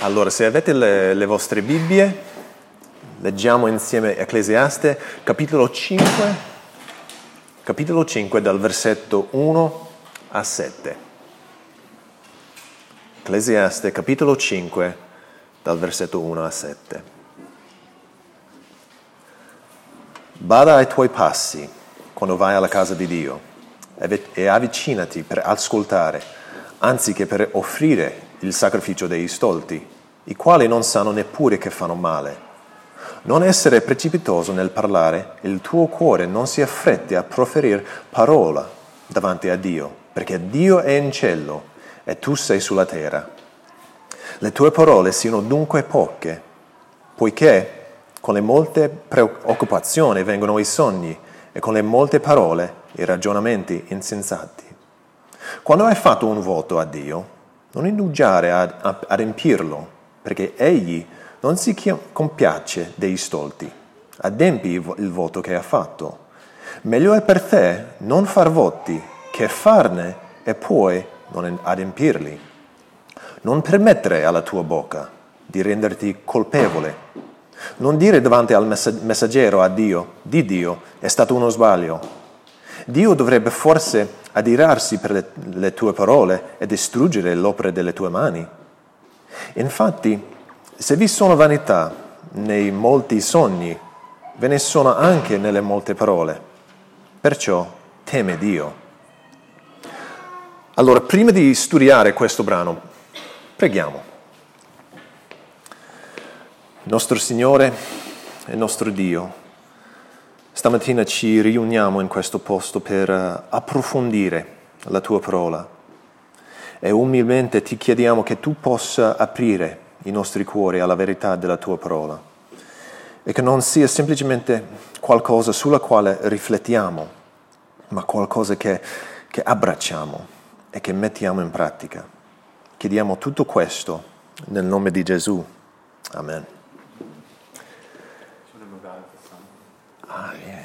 Allora, se avete le, le vostre Bibbie, leggiamo insieme Ecclesiaste, capitolo 5, capitolo 5 dal versetto 1 a 7. Ecclesiaste, capitolo 5, dal versetto 1 a 7. Bada ai tuoi passi quando vai alla casa di Dio e avvicinati per ascoltare, anziché per offrire il sacrificio dei stolti, i quali non sanno neppure che fanno male. Non essere precipitoso nel parlare, il tuo cuore non si affretti a proferire parola davanti a Dio, perché Dio è in cielo e tu sei sulla terra. Le tue parole siano dunque poche, poiché con le molte preoccupazioni vengono i sogni e con le molte parole i ragionamenti insensati. Quando hai fatto un voto a Dio, non indugiare a, a, a riempirlo, perché egli non si compiace dei stolti. Adempi il voto che ha fatto. Meglio è per te non far voti che farne e poi non adempirli. Non permettere alla tua bocca di renderti colpevole. Non dire davanti al messaggero a Dio, di Dio, è stato uno sbaglio. Dio dovrebbe forse adirarsi per le, le tue parole e distruggere l'opera delle tue mani. Infatti, se vi sono vanità nei molti sogni, ve ne sono anche nelle molte parole. Perciò teme Dio. Allora, prima di studiare questo brano, preghiamo. Nostro Signore e nostro Dio, Stamattina ci riuniamo in questo posto per eh, approfondire la tua parola e umilmente ti chiediamo che tu possa aprire i nostri cuori alla verità della tua parola e che non sia semplicemente qualcosa sulla quale riflettiamo, ma qualcosa che, che abbracciamo e che mettiamo in pratica. Chiediamo tutto questo nel nome di Gesù. Amen. Ah, yeah.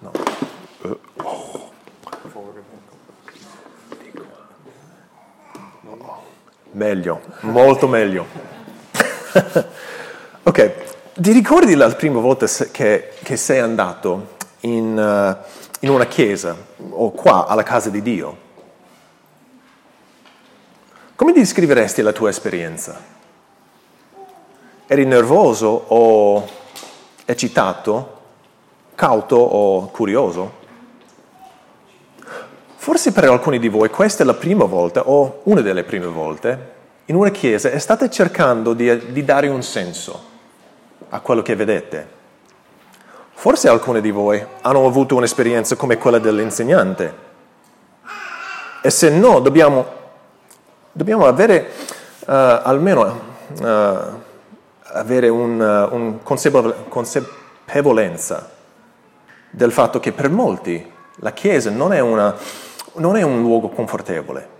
No. Uh, oh. Meglio, molto meglio. ok, ti ricordi la prima volta che, che sei andato in, uh, in una chiesa o qua alla casa di Dio? Come descriveresti la tua esperienza? Eri nervoso o eccitato, cauto o curioso? Forse per alcuni di voi questa è la prima volta o una delle prime volte in una chiesa e state cercando di, di dare un senso a quello che vedete. Forse alcuni di voi hanno avuto un'esperienza come quella dell'insegnante. E se no, dobbiamo, dobbiamo avere uh, almeno uh, avere un, uh, un consapevolezza del fatto che per molti la Chiesa non è, una, non è un luogo confortevole.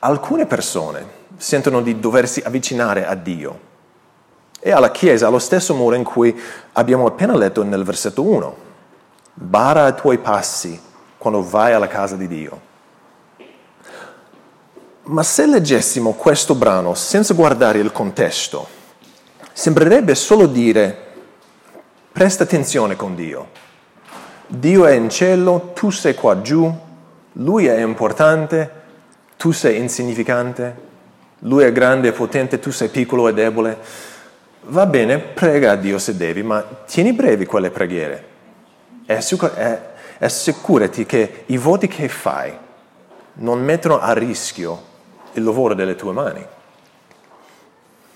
Alcune persone sentono di doversi avvicinare a Dio e alla Chiesa allo stesso modo in cui abbiamo appena letto nel versetto 1. Bara ai tuoi passi quando vai alla casa di Dio. Ma se leggessimo questo brano senza guardare il contesto, sembrerebbe solo dire presta attenzione con Dio. Dio è in cielo, tu sei qua giù, Lui è importante, tu sei insignificante, Lui è grande e potente, tu sei piccolo e debole. Va bene, prega a Dio se devi, ma tieni brevi quelle preghiere. E assicurati che i voti che fai non mettono a rischio il lavoro delle tue mani.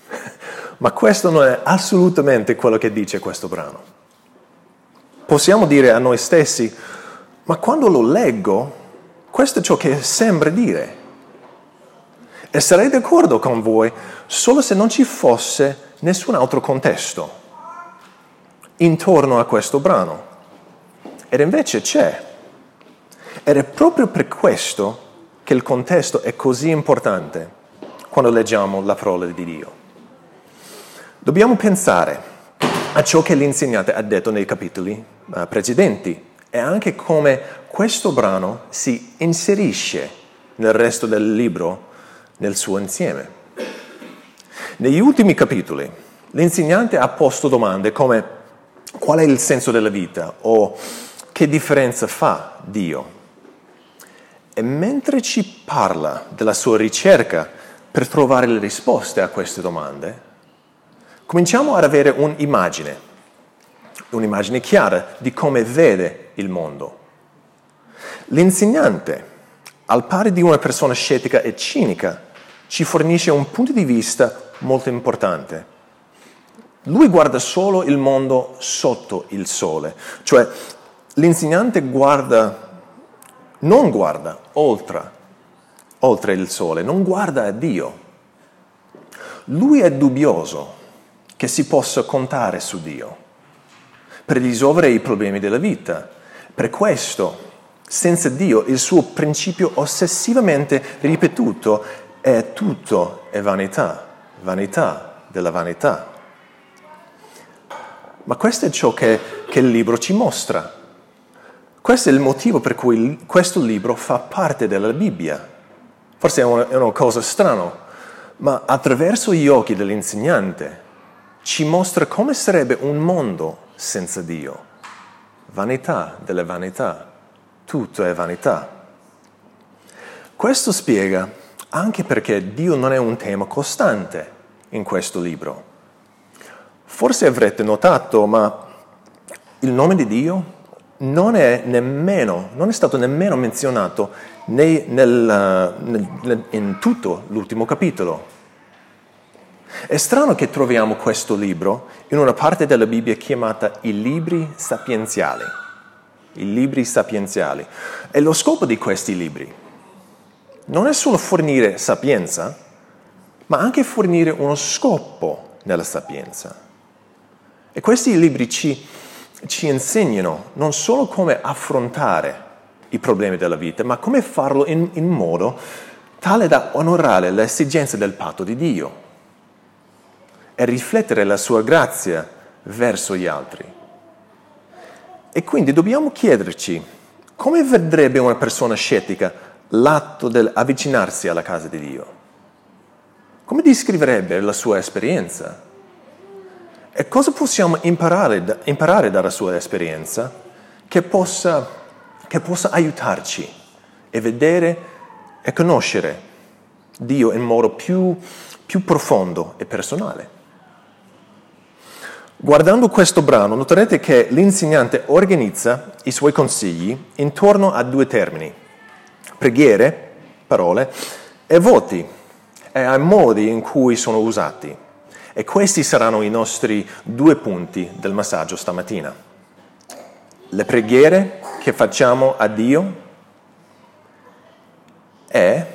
Ma questo non è assolutamente quello che dice questo brano. Possiamo dire a noi stessi, ma quando lo leggo, questo è ciò che sembra dire. E sarei d'accordo con voi solo se non ci fosse nessun altro contesto intorno a questo brano. Ed invece c'è. Ed è proprio per questo che il contesto è così importante quando leggiamo la parola di Dio. Dobbiamo pensare a ciò che l'insegnante ha detto nei capitoli uh, precedenti e anche come questo brano si inserisce nel resto del libro nel suo insieme. Negli ultimi capitoli l'insegnante ha posto domande come qual è il senso della vita o che differenza fa Dio. E mentre ci parla della sua ricerca per trovare le risposte a queste domande, cominciamo ad avere un'immagine, un'immagine chiara di come vede il mondo. L'insegnante, al pari di una persona scettica e cinica, ci fornisce un punto di vista molto importante. Lui guarda solo il mondo sotto il sole, cioè l'insegnante guarda, non guarda oltre, oltre il sole, non guarda a Dio. Lui è dubbioso che si possa contare su Dio per risolvere i problemi della vita. Per questo, senza Dio, il suo principio ossessivamente ripetuto è tutto è vanità, vanità della vanità. Ma questo è ciò che, che il libro ci mostra. Questo è il motivo per cui questo libro fa parte della Bibbia. Forse è una, è una cosa strana, ma attraverso gli occhi dell'insegnante ci mostra come sarebbe un mondo senza Dio. Vanità delle vanità, tutto è vanità. Questo spiega anche perché Dio non è un tema costante in questo libro. Forse avrete notato, ma il nome di Dio non è, nemmeno, non è stato nemmeno menzionato nel, nel, in tutto l'ultimo capitolo. È strano che troviamo questo libro in una parte della Bibbia chiamata i libri sapienziali. I libri sapienziali. E lo scopo di questi libri non è solo fornire sapienza, ma anche fornire uno scopo nella sapienza. E questi libri ci, ci insegnano non solo come affrontare i problemi della vita, ma come farlo in, in modo tale da onorare le esigenze del patto di Dio e riflettere la sua grazia verso gli altri. E quindi dobbiamo chiederci come vedrebbe una persona scettica l'atto dell'avvicinarsi alla casa di Dio? Come descriverebbe la sua esperienza? E cosa possiamo imparare, imparare dalla sua esperienza che possa, che possa aiutarci a vedere e conoscere Dio in modo più, più profondo e personale? Guardando questo brano noterete che l'insegnante organizza i suoi consigli intorno a due termini, preghiere, parole, e voti, e ai modi in cui sono usati. E questi saranno i nostri due punti del massaggio stamattina. Le preghiere che facciamo a Dio e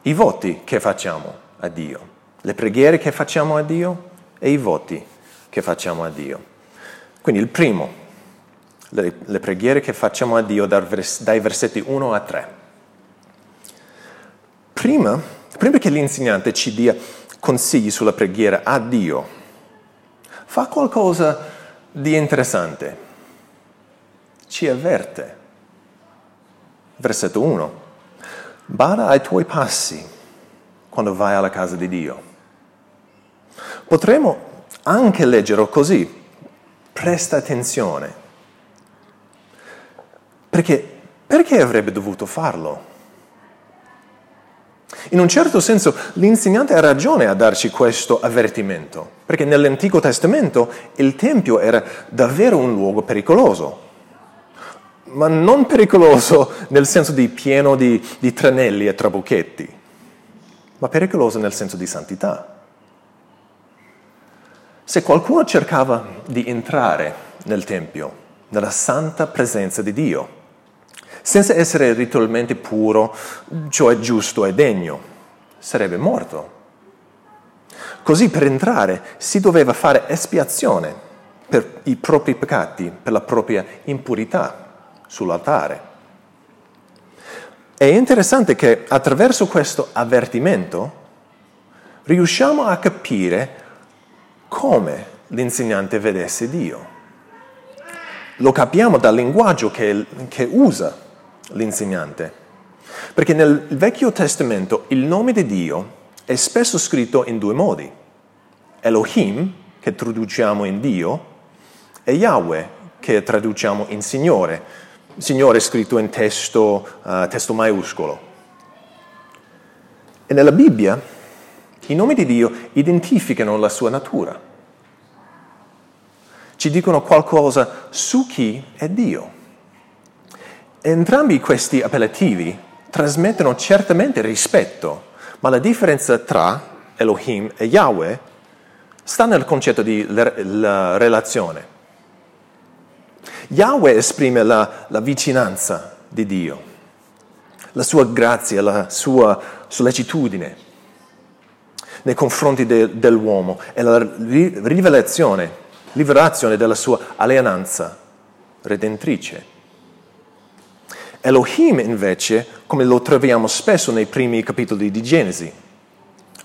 i voti che facciamo a Dio. Le preghiere che facciamo a Dio e i voti che facciamo a Dio. Quindi il primo, le, le preghiere che facciamo a Dio dai versetti 1 a 3. Prima, prima che l'insegnante ci dia consigli sulla preghiera a Dio, fa qualcosa di interessante. Ci avverte. Versetto 1. Bada ai tuoi passi quando vai alla casa di Dio. Potremmo anche leggerlo così. Presta attenzione. Perché, perché avrebbe dovuto farlo? In un certo senso l'insegnante ha ragione a darci questo avvertimento, perché nell'Antico Testamento il Tempio era davvero un luogo pericoloso, ma non pericoloso nel senso di pieno di, di tranelli e trabucchetti, ma pericoloso nel senso di santità. Se qualcuno cercava di entrare nel Tempio, nella santa presenza di Dio, senza essere ritualmente puro, cioè giusto e degno, sarebbe morto. Così per entrare si doveva fare espiazione per i propri peccati, per la propria impurità sull'altare. È interessante che attraverso questo avvertimento riusciamo a capire come l'insegnante vedesse Dio. Lo capiamo dal linguaggio che, che usa l'insegnante. Perché nel Vecchio Testamento il nome di Dio è spesso scritto in due modi. Elohim, che traduciamo in Dio, e Yahweh, che traduciamo in Signore. Signore scritto in testo, uh, testo maiuscolo. E nella Bibbia i nomi di Dio identificano la sua natura. Ci dicono qualcosa su chi è Dio. Entrambi questi appellativi trasmettono certamente rispetto, ma la differenza tra Elohim e Yahweh sta nel concetto di la relazione. Yahweh esprime la, la vicinanza di Dio, la sua grazia, la sua sollecitudine nei confronti de, dell'uomo e la rivelazione, rivelazione della sua alleanza redentrice. Elohim invece, come lo troviamo spesso nei primi capitoli di Genesi,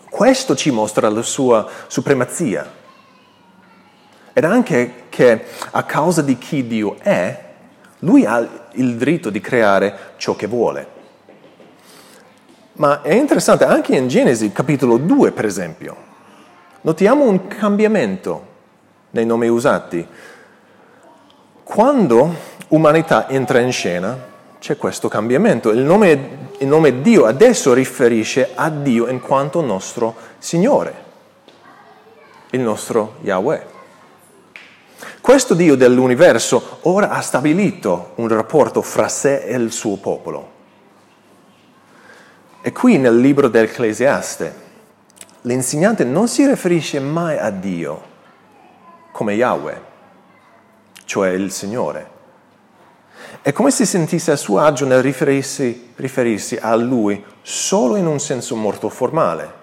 questo ci mostra la sua supremazia. Ed anche che a causa di chi Dio è, lui ha il diritto di creare ciò che vuole. Ma è interessante, anche in Genesi capitolo 2 per esempio, notiamo un cambiamento nei nomi usati. Quando umanità entra in scena, c'è questo cambiamento. Il nome, il nome Dio adesso riferisce a Dio in quanto nostro Signore, il nostro Yahweh. Questo Dio dell'universo ora ha stabilito un rapporto fra sé e il suo popolo. E qui nel libro dell'Ecclesiaste l'insegnante non si riferisce mai a Dio come Yahweh, cioè il Signore è come se sentisse a suo agio nel riferirsi, riferirsi a lui solo in un senso molto formale.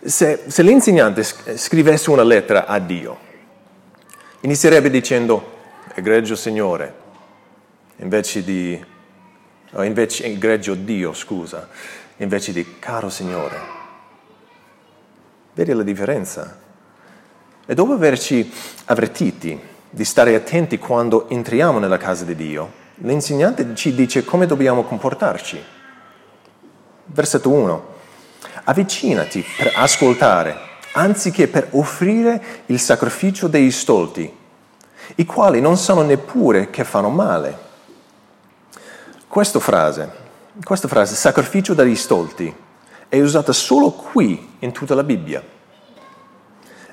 Se, se l'insegnante scrivesse una lettera a Dio, inizierebbe dicendo egregio Signore, invece di, invece, egregio Dio, scusa, invece di caro Signore. Vedi la differenza? E dopo averci avvertiti di stare attenti quando entriamo nella casa di Dio, l'insegnante ci dice come dobbiamo comportarci. Versetto 1. Avvicinati per ascoltare, anziché per offrire il sacrificio dei stolti, i quali non sanno neppure che fanno male. Questa frase, questa frase, sacrificio degli stolti, è usata solo qui in tutta la Bibbia.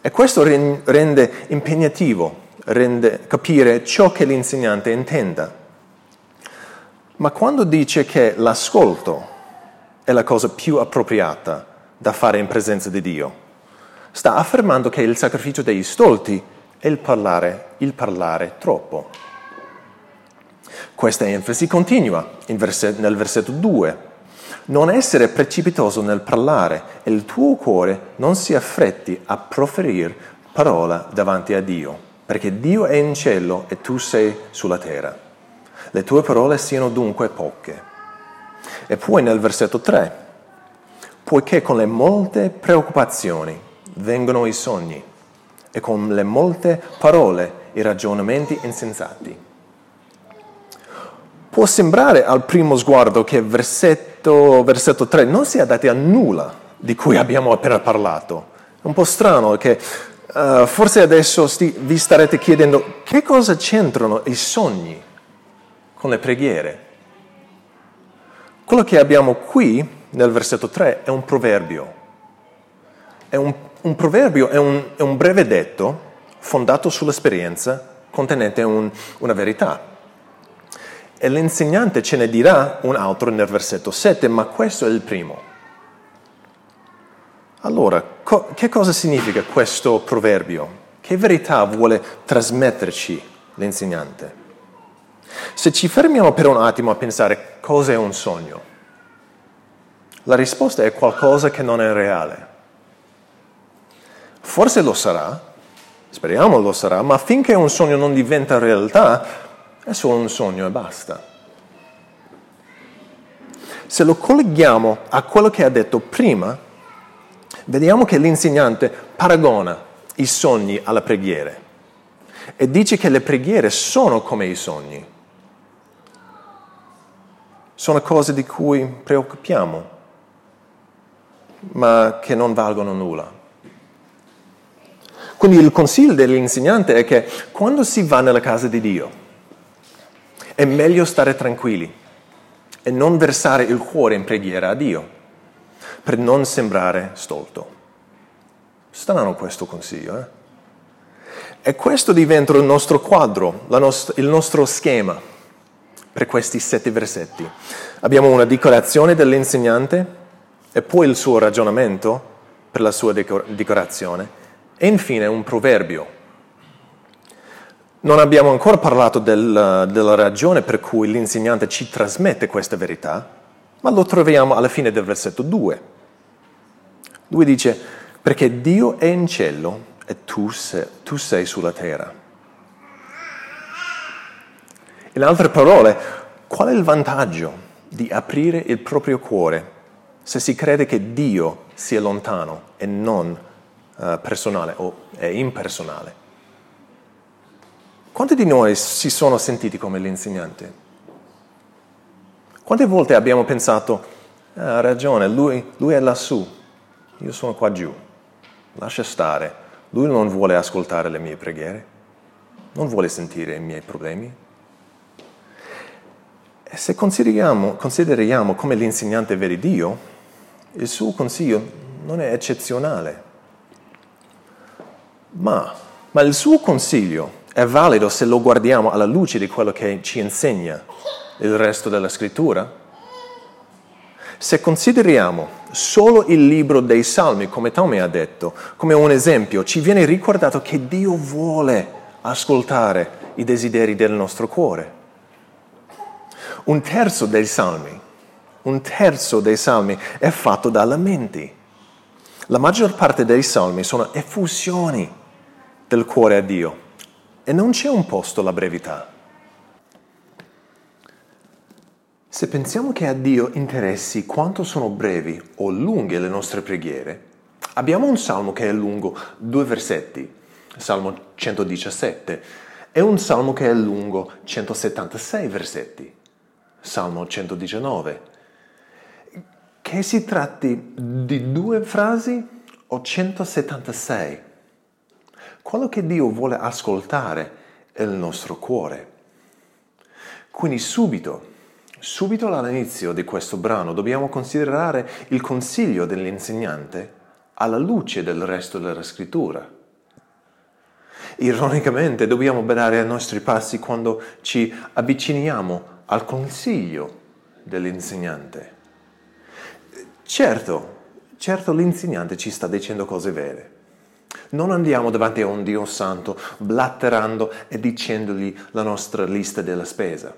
E questo rende impegnativo rende capire ciò che l'insegnante intenda. Ma quando dice che l'ascolto è la cosa più appropriata da fare in presenza di Dio, sta affermando che il sacrificio degli stolti è il parlare, il parlare troppo. Questa enfasi continua verset, nel versetto 2. Non essere precipitoso nel parlare e il tuo cuore non si affretti a proferire parola davanti a Dio perché Dio è in cielo e tu sei sulla terra. Le tue parole siano dunque poche. E poi nel versetto 3, poiché con le molte preoccupazioni vengono i sogni e con le molte parole i ragionamenti insensati. Può sembrare al primo sguardo che versetto, versetto 3 non sia dato a nulla di cui abbiamo appena parlato. È un po' strano che Uh, forse adesso sti, vi starete chiedendo che cosa c'entrano i sogni con le preghiere. Quello che abbiamo qui nel versetto 3 è un proverbio. È un, un proverbio è un, è un, breve detto fondato sull'esperienza contenente un, una verità. E l'insegnante ce ne dirà un altro nel versetto 7, ma questo è il primo. Allora, co- che cosa significa questo proverbio? Che verità vuole trasmetterci l'insegnante? Se ci fermiamo per un attimo a pensare cosa è un sogno, la risposta è qualcosa che non è reale. Forse lo sarà, speriamo lo sarà, ma finché un sogno non diventa realtà, è solo un sogno e basta. Se lo colleghiamo a quello che ha detto prima, vediamo che l'insegnante paragona i sogni alla preghiera e dice che le preghiere sono come i sogni. sono cose di cui preoccupiamo, ma che non valgono nulla. Quindi il consiglio dell'insegnante è che quando si va nella casa di Dio, è meglio stare tranquilli e non versare il cuore in preghiera a Dio, per non sembrare stolto. Strano questo consiglio, eh? E questo diventa il nostro quadro, nostra, il nostro schema per questi sette versetti. Abbiamo una dichiarazione dell'insegnante e poi il suo ragionamento per la sua dichiarazione e infine un proverbio. Non abbiamo ancora parlato del, della ragione per cui l'insegnante ci trasmette questa verità, ma lo troviamo alla fine del versetto 2. Lui dice, perché Dio è in cielo e tu sei, tu sei sulla terra. In altre parole, qual è il vantaggio di aprire il proprio cuore se si crede che Dio sia lontano e non uh, personale o è impersonale? Quanti di noi si sono sentiti come l'insegnante? Quante volte abbiamo pensato, ah, ha ragione, lui, lui è lassù, io sono qua giù, lascia stare, lui non vuole ascoltare le mie preghiere, non vuole sentire i miei problemi. E se consideriamo, consideriamo come l'insegnante vede Dio, il suo consiglio non è eccezionale, ma, ma il suo consiglio è valido se lo guardiamo alla luce di quello che ci insegna il resto della scrittura. Se consideriamo solo il libro dei Salmi, come Tommy ha detto, come un esempio, ci viene ricordato che Dio vuole ascoltare i desideri del nostro cuore. Un terzo dei Salmi, un terzo dei Salmi è fatto da lamenti. La maggior parte dei Salmi sono effusioni del cuore a Dio e non c'è un posto alla brevità. Se pensiamo che a Dio interessi quanto sono brevi o lunghe le nostre preghiere, abbiamo un salmo che è lungo due versetti, Salmo 117, e un salmo che è lungo 176 versetti, Salmo 119. Che si tratti di due frasi o 176, quello che Dio vuole ascoltare è il nostro cuore. Quindi subito Subito all'inizio di questo brano dobbiamo considerare il consiglio dell'insegnante alla luce del resto della scrittura. Ironicamente dobbiamo badare ai nostri passi quando ci avviciniamo al consiglio dell'insegnante. Certo, certo l'insegnante ci sta dicendo cose vere. Non andiamo davanti a un Dio santo blatterando e dicendogli la nostra lista della spesa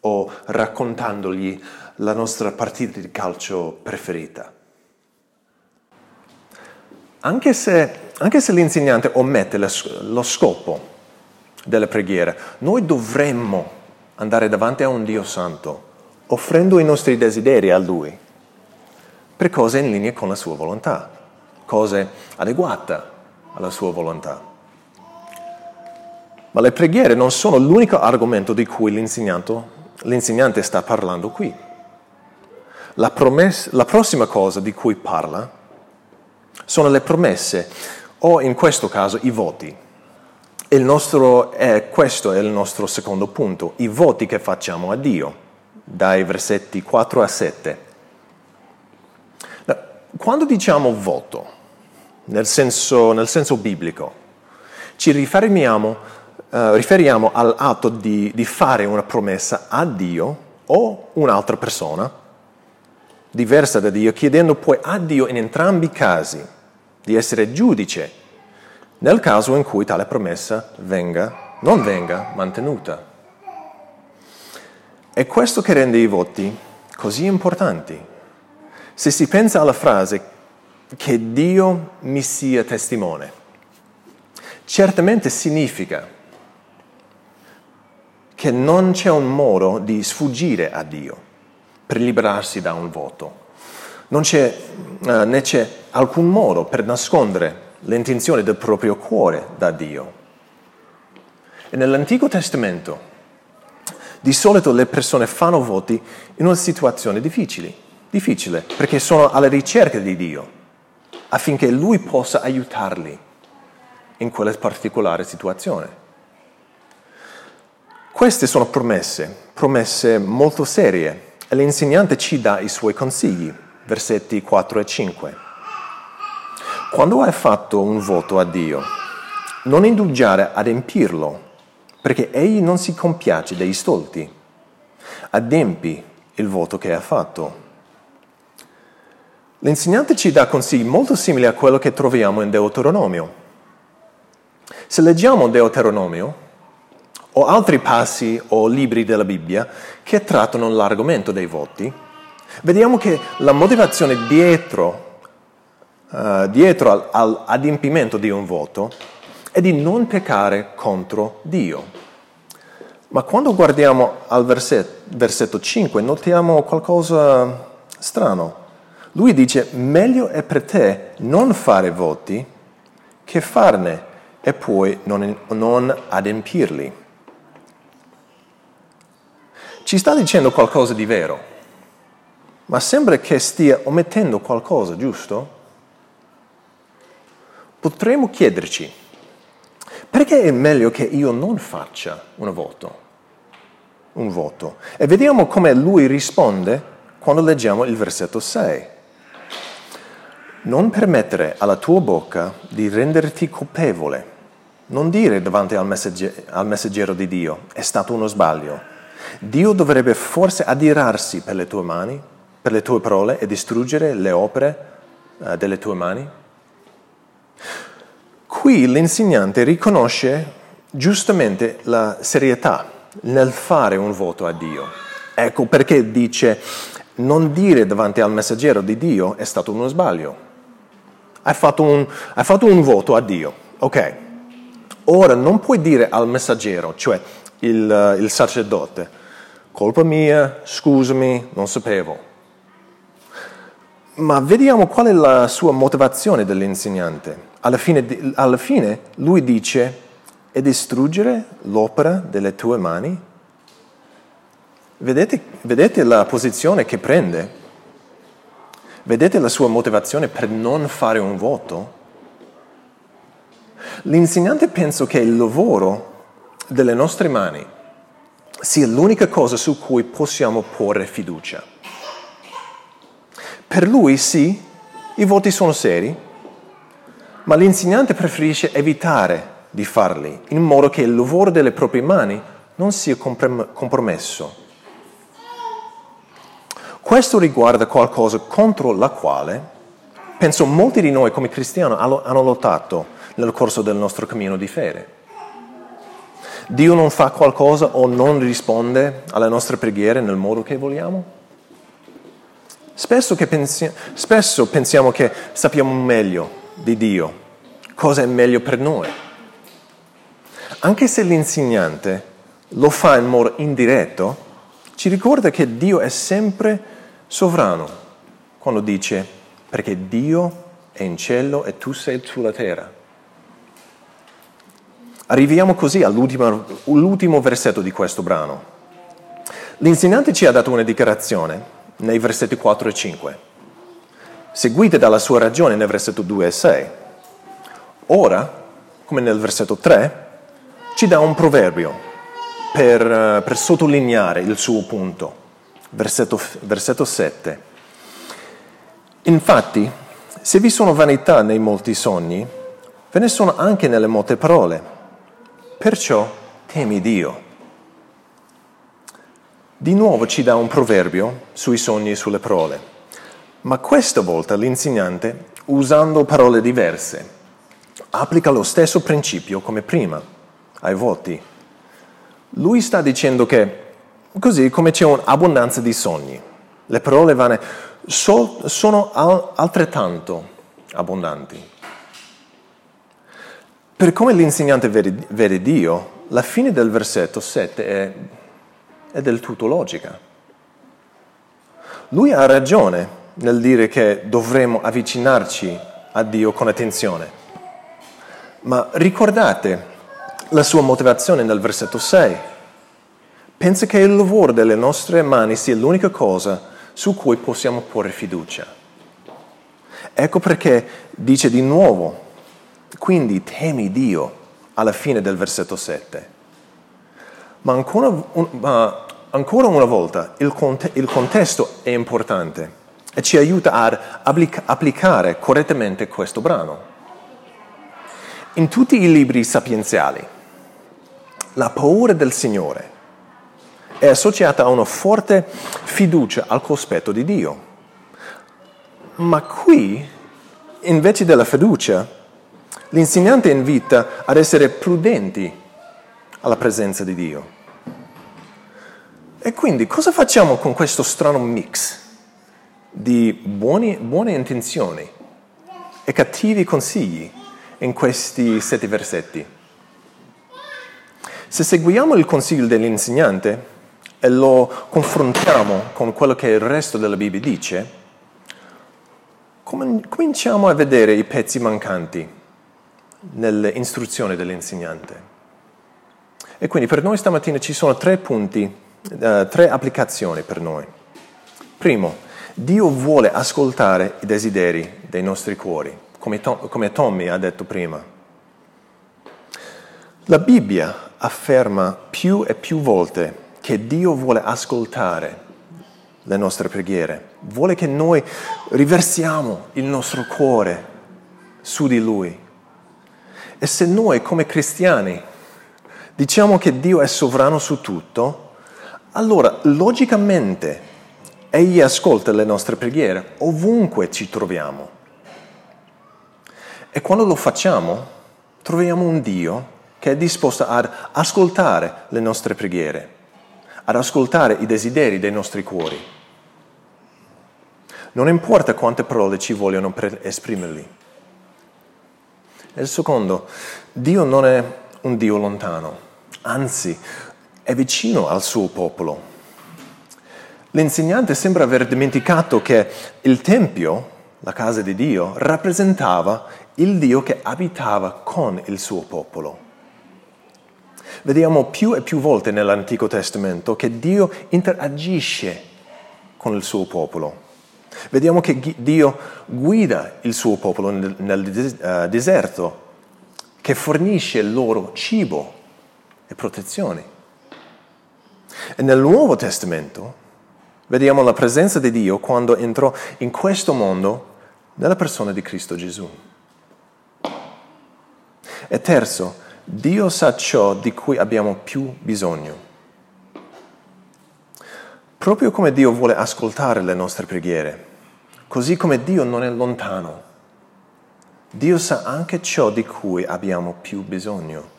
o raccontandogli la nostra partita di calcio preferita. Anche se, anche se l'insegnante omette lo scopo della preghiera, noi dovremmo andare davanti a un Dio santo, offrendo i nostri desideri a Lui, per cose in linea con la sua volontà, cose adeguate alla sua volontà. Ma le preghiere non sono l'unico argomento di cui l'insegnante sta parlando qui. La, promessa, la prossima cosa di cui parla sono le promesse o in questo caso i voti. Nostro, eh, questo è il nostro secondo punto, i voti che facciamo a Dio, dai versetti 4 a 7. Quando diciamo voto, nel senso, nel senso biblico, ci riferiamo eh, riferiamo all'atto di, di fare una promessa a Dio o un'altra persona diversa da Dio, chiedendo poi a Dio in entrambi i casi di essere giudice nel caso in cui tale promessa venga, non venga mantenuta. È questo che rende i voti così importanti. Se si pensa alla frase che Dio mi sia testimone, certamente significa che non c'è un modo di sfuggire a Dio per liberarsi da un voto. Non c'è, uh, né c'è alcun modo per nascondere l'intenzione del proprio cuore da Dio. E nell'Antico Testamento Di solito le persone fanno voti in una situazione difficile, difficile perché sono alla ricerca di Dio, affinché Lui possa aiutarli in quella particolare situazione. Queste sono promesse, promesse molto serie, e l'insegnante ci dà i suoi consigli, versetti 4 e 5. Quando hai fatto un voto a Dio, non indugiare ad empirlo, perché Egli non si compiace dei stolti. Adempi il voto che hai fatto. L'insegnante ci dà consigli molto simili a quello che troviamo in Deuteronomio. Se leggiamo Deuteronomio, o altri passi o libri della Bibbia che trattano l'argomento dei voti, vediamo che la motivazione dietro, uh, dietro al, all'adempimento di un voto è di non peccare contro Dio. Ma quando guardiamo al versetto, versetto 5 notiamo qualcosa strano. Lui dice, meglio è per te non fare voti che farne e poi non, non adempirli ci sta dicendo qualcosa di vero, ma sembra che stia omettendo qualcosa, giusto? Potremmo chiederci, perché è meglio che io non faccia un voto? Un voto. E vediamo come lui risponde quando leggiamo il versetto 6. Non permettere alla tua bocca di renderti colpevole. Non dire davanti al, messaggero, al messaggero di Dio, è stato uno sbaglio Dio dovrebbe forse adirarsi per le tue mani, per le tue parole e distruggere le opere uh, delle tue mani? Qui l'insegnante riconosce giustamente la serietà nel fare un voto a Dio. Ecco perché dice non dire davanti al messaggero di Dio è stato uno sbaglio. Hai fatto un, hai fatto un voto a Dio, ok. Ora non puoi dire al messaggero, cioè il, il sacerdote, colpa mia, scusami, non sapevo. Ma vediamo qual è la sua motivazione dell'insegnante. Alla fine, alla fine lui dice, e distruggere l'opera delle tue mani? Vedete, vedete la posizione che prende? Vedete la sua motivazione per non fare un voto? L'insegnante pensa che il lavoro delle nostre mani sia l'unica cosa su cui possiamo porre fiducia. Per lui sì, i voti sono seri, ma l'insegnante preferisce evitare di farli in modo che il lavoro delle proprie mani non sia compromesso. Questo riguarda qualcosa contro la quale penso molti di noi come cristiani hanno lottato nel corso del nostro cammino di fede. Dio non fa qualcosa o non risponde alle nostre preghiere nel modo che vogliamo? Spesso, pensi- spesso pensiamo che sappiamo meglio di Dio, cosa è meglio per noi. Anche se l'insegnante lo fa in modo indiretto, ci ricorda che Dio è sempre sovrano quando dice perché Dio è in cielo e tu sei sulla terra. Arriviamo così all'ultimo versetto di questo brano. L'insegnante ci ha dato una dichiarazione nei versetti 4 e 5, seguita dalla sua ragione nel versetto 2 e 6. Ora, come nel versetto 3, ci dà un proverbio per, eh, per sottolineare il suo punto. Versetto, versetto 7. Infatti, se vi sono vanità nei molti sogni, ve ne sono anche nelle molte parole. Perciò temi Dio. Di nuovo ci dà un proverbio sui sogni e sulle parole, ma questa volta l'insegnante, usando parole diverse, applica lo stesso principio come prima ai voti. Lui sta dicendo che così come c'è un'abbondanza di sogni, le parole vane sono altrettanto abbondanti. Per come l'insegnante vede, Dio, la fine del versetto 7 è, è del tutto logica. Lui ha ragione nel dire che dovremmo avvicinarci a Dio con attenzione. Ma ricordate la sua motivazione nel versetto 6. Pensa che il lavoro delle nostre mani sia l'unica cosa su cui possiamo porre fiducia. Ecco perché dice di nuovo, quindi temi Dio alla fine del versetto 7. Ma ancora, un, ma ancora una volta il, cont- il, contesto è importante e ci aiuta ad applic- applicare correttamente questo brano. In tutti i libri sapienziali, la paura del Signore è associata a una forte fiducia al cospetto di Dio. Ma qui, invece della fiducia, l'insegnante invita ad essere prudenti alla presenza di Dio. E quindi cosa facciamo con questo strano mix di buoni, buone intenzioni e cattivi consigli in questi sette versetti? Se seguiamo il consiglio dell'insegnante e lo confrontiamo con quello che il resto della Bibbia dice, cominciamo a vedere i pezzi mancanti nelle istruzioni dell'insegnante. E quindi per noi stamattina ci sono tre punti uh, tre applicazioni per noi. Primo, Dio vuole ascoltare i desideri dei nostri cuori, come, Tom, come Tommy ha detto prima. La Bibbia afferma più e più volte che Dio vuole ascoltare le nostre preghiere, vuole che noi riversiamo il nostro cuore su di Lui. E se noi come cristiani diciamo che Dio è sovrano su tutto, allora logicamente Egli ascolta le nostre preghiere ovunque ci troviamo. E quando lo facciamo, troviamo un Dio che è disposto ad ascoltare le nostre preghiere, ad ascoltare i desideri dei nostri cuori. Non importa quante parole ci vogliono per esprimerli. E il secondo, Dio non è un Dio lontano, anzi è vicino al suo popolo. L'insegnante sembra aver dimenticato che il Tempio, la casa di Dio, rappresentava il Dio che abitava con il suo popolo. Vediamo più e più volte nell'Antico Testamento che Dio interagisce con il suo popolo. Vediamo che Dio guida il suo popolo nel, eh, deserto, che fornisce loro cibo e protezione. E nel Nuovo Testamento vediamo la presenza di Dio quando entrò in questo mondo nella persona di Cristo Gesù. E terzo, Dio sa ciò di cui abbiamo più bisogno. Proprio come Dio vuole ascoltare le nostre preghiere, così come Dio non è lontano, Dio sa anche ciò di cui abbiamo più bisogno.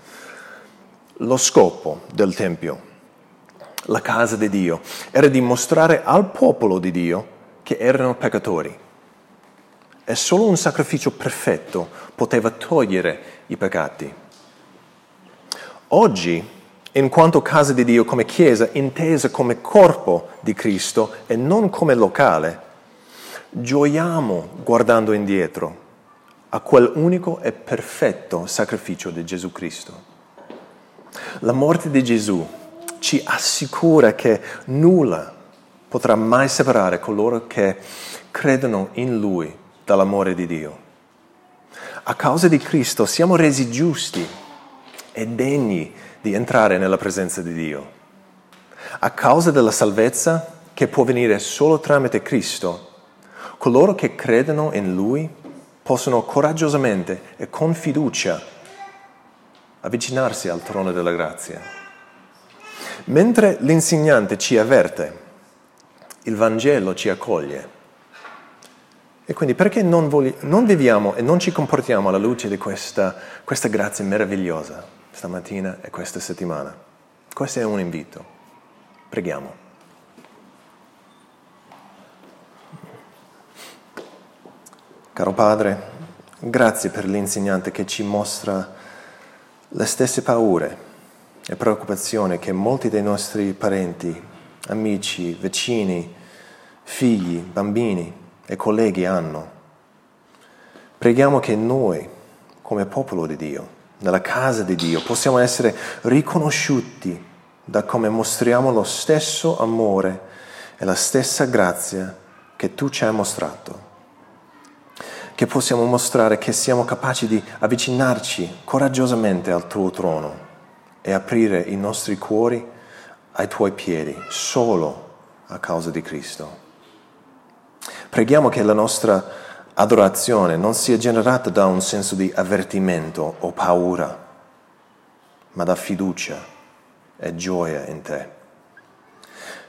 Lo scopo del Tempio la casa di Dio, era di mostrare al popolo di Dio che erano peccatori. E solo un sacrificio perfetto poteva togliere i peccati. Oggi, in quanto casa di Dio come Chiesa, intesa come corpo di Cristo e non come locale, gioiamo guardando indietro a quel unico e perfetto sacrificio di Gesù Cristo. La morte di Gesù ci assicura che nulla potrà mai separare coloro che credono in Lui dall'amore di Dio. A causa di Cristo siamo resi giusti e degni di entrare nella presenza di Dio. A causa della salvezza che può venire solo tramite Cristo, coloro che credono in Lui possono coraggiosamente e con fiducia avvicinarsi al trono della grazia. Mentre l'insegnante ci avverte, il Vangelo ci accoglie. E quindi perché non, vogli- non viviamo e non ci comportiamo alla luce di questa, questa grazia meravigliosa stamattina e questa settimana? Questo è un invito. Preghiamo. Caro Padre, grazie per l'insegnante che ci mostra le stesse paure e preoccupazione che molti dei nostri parenti, amici, vicini, figli, bambini e colleghi hanno. Preghiamo che noi, come popolo di Dio, nella casa di Dio, possiamo essere riconosciuti da come mostriamo lo stesso amore e la stessa grazia che tu ci hai mostrato. Che possiamo mostrare che siamo capaci di avvicinarci coraggiosamente al tuo trono e aprire i nostri cuori ai tuoi piedi solo a causa di Cristo. Preghiamo che la nostra adorazione non sia generata da un senso di avvertimento o paura, ma da fiducia e gioia in te.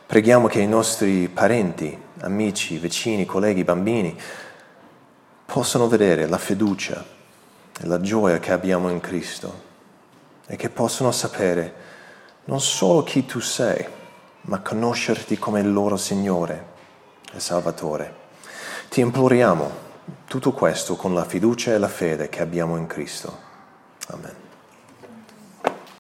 Preghiamo che i nostri parenti, amici, vicini, colleghi, bambini possano vedere la fiducia e la gioia che abbiamo in Cristo e che possano sapere non solo chi tu sei, ma conoscerti come il loro Signore e Salvatore. Ti imploriamo tutto questo con la fiducia e la fede che abbiamo in Cristo. Amen.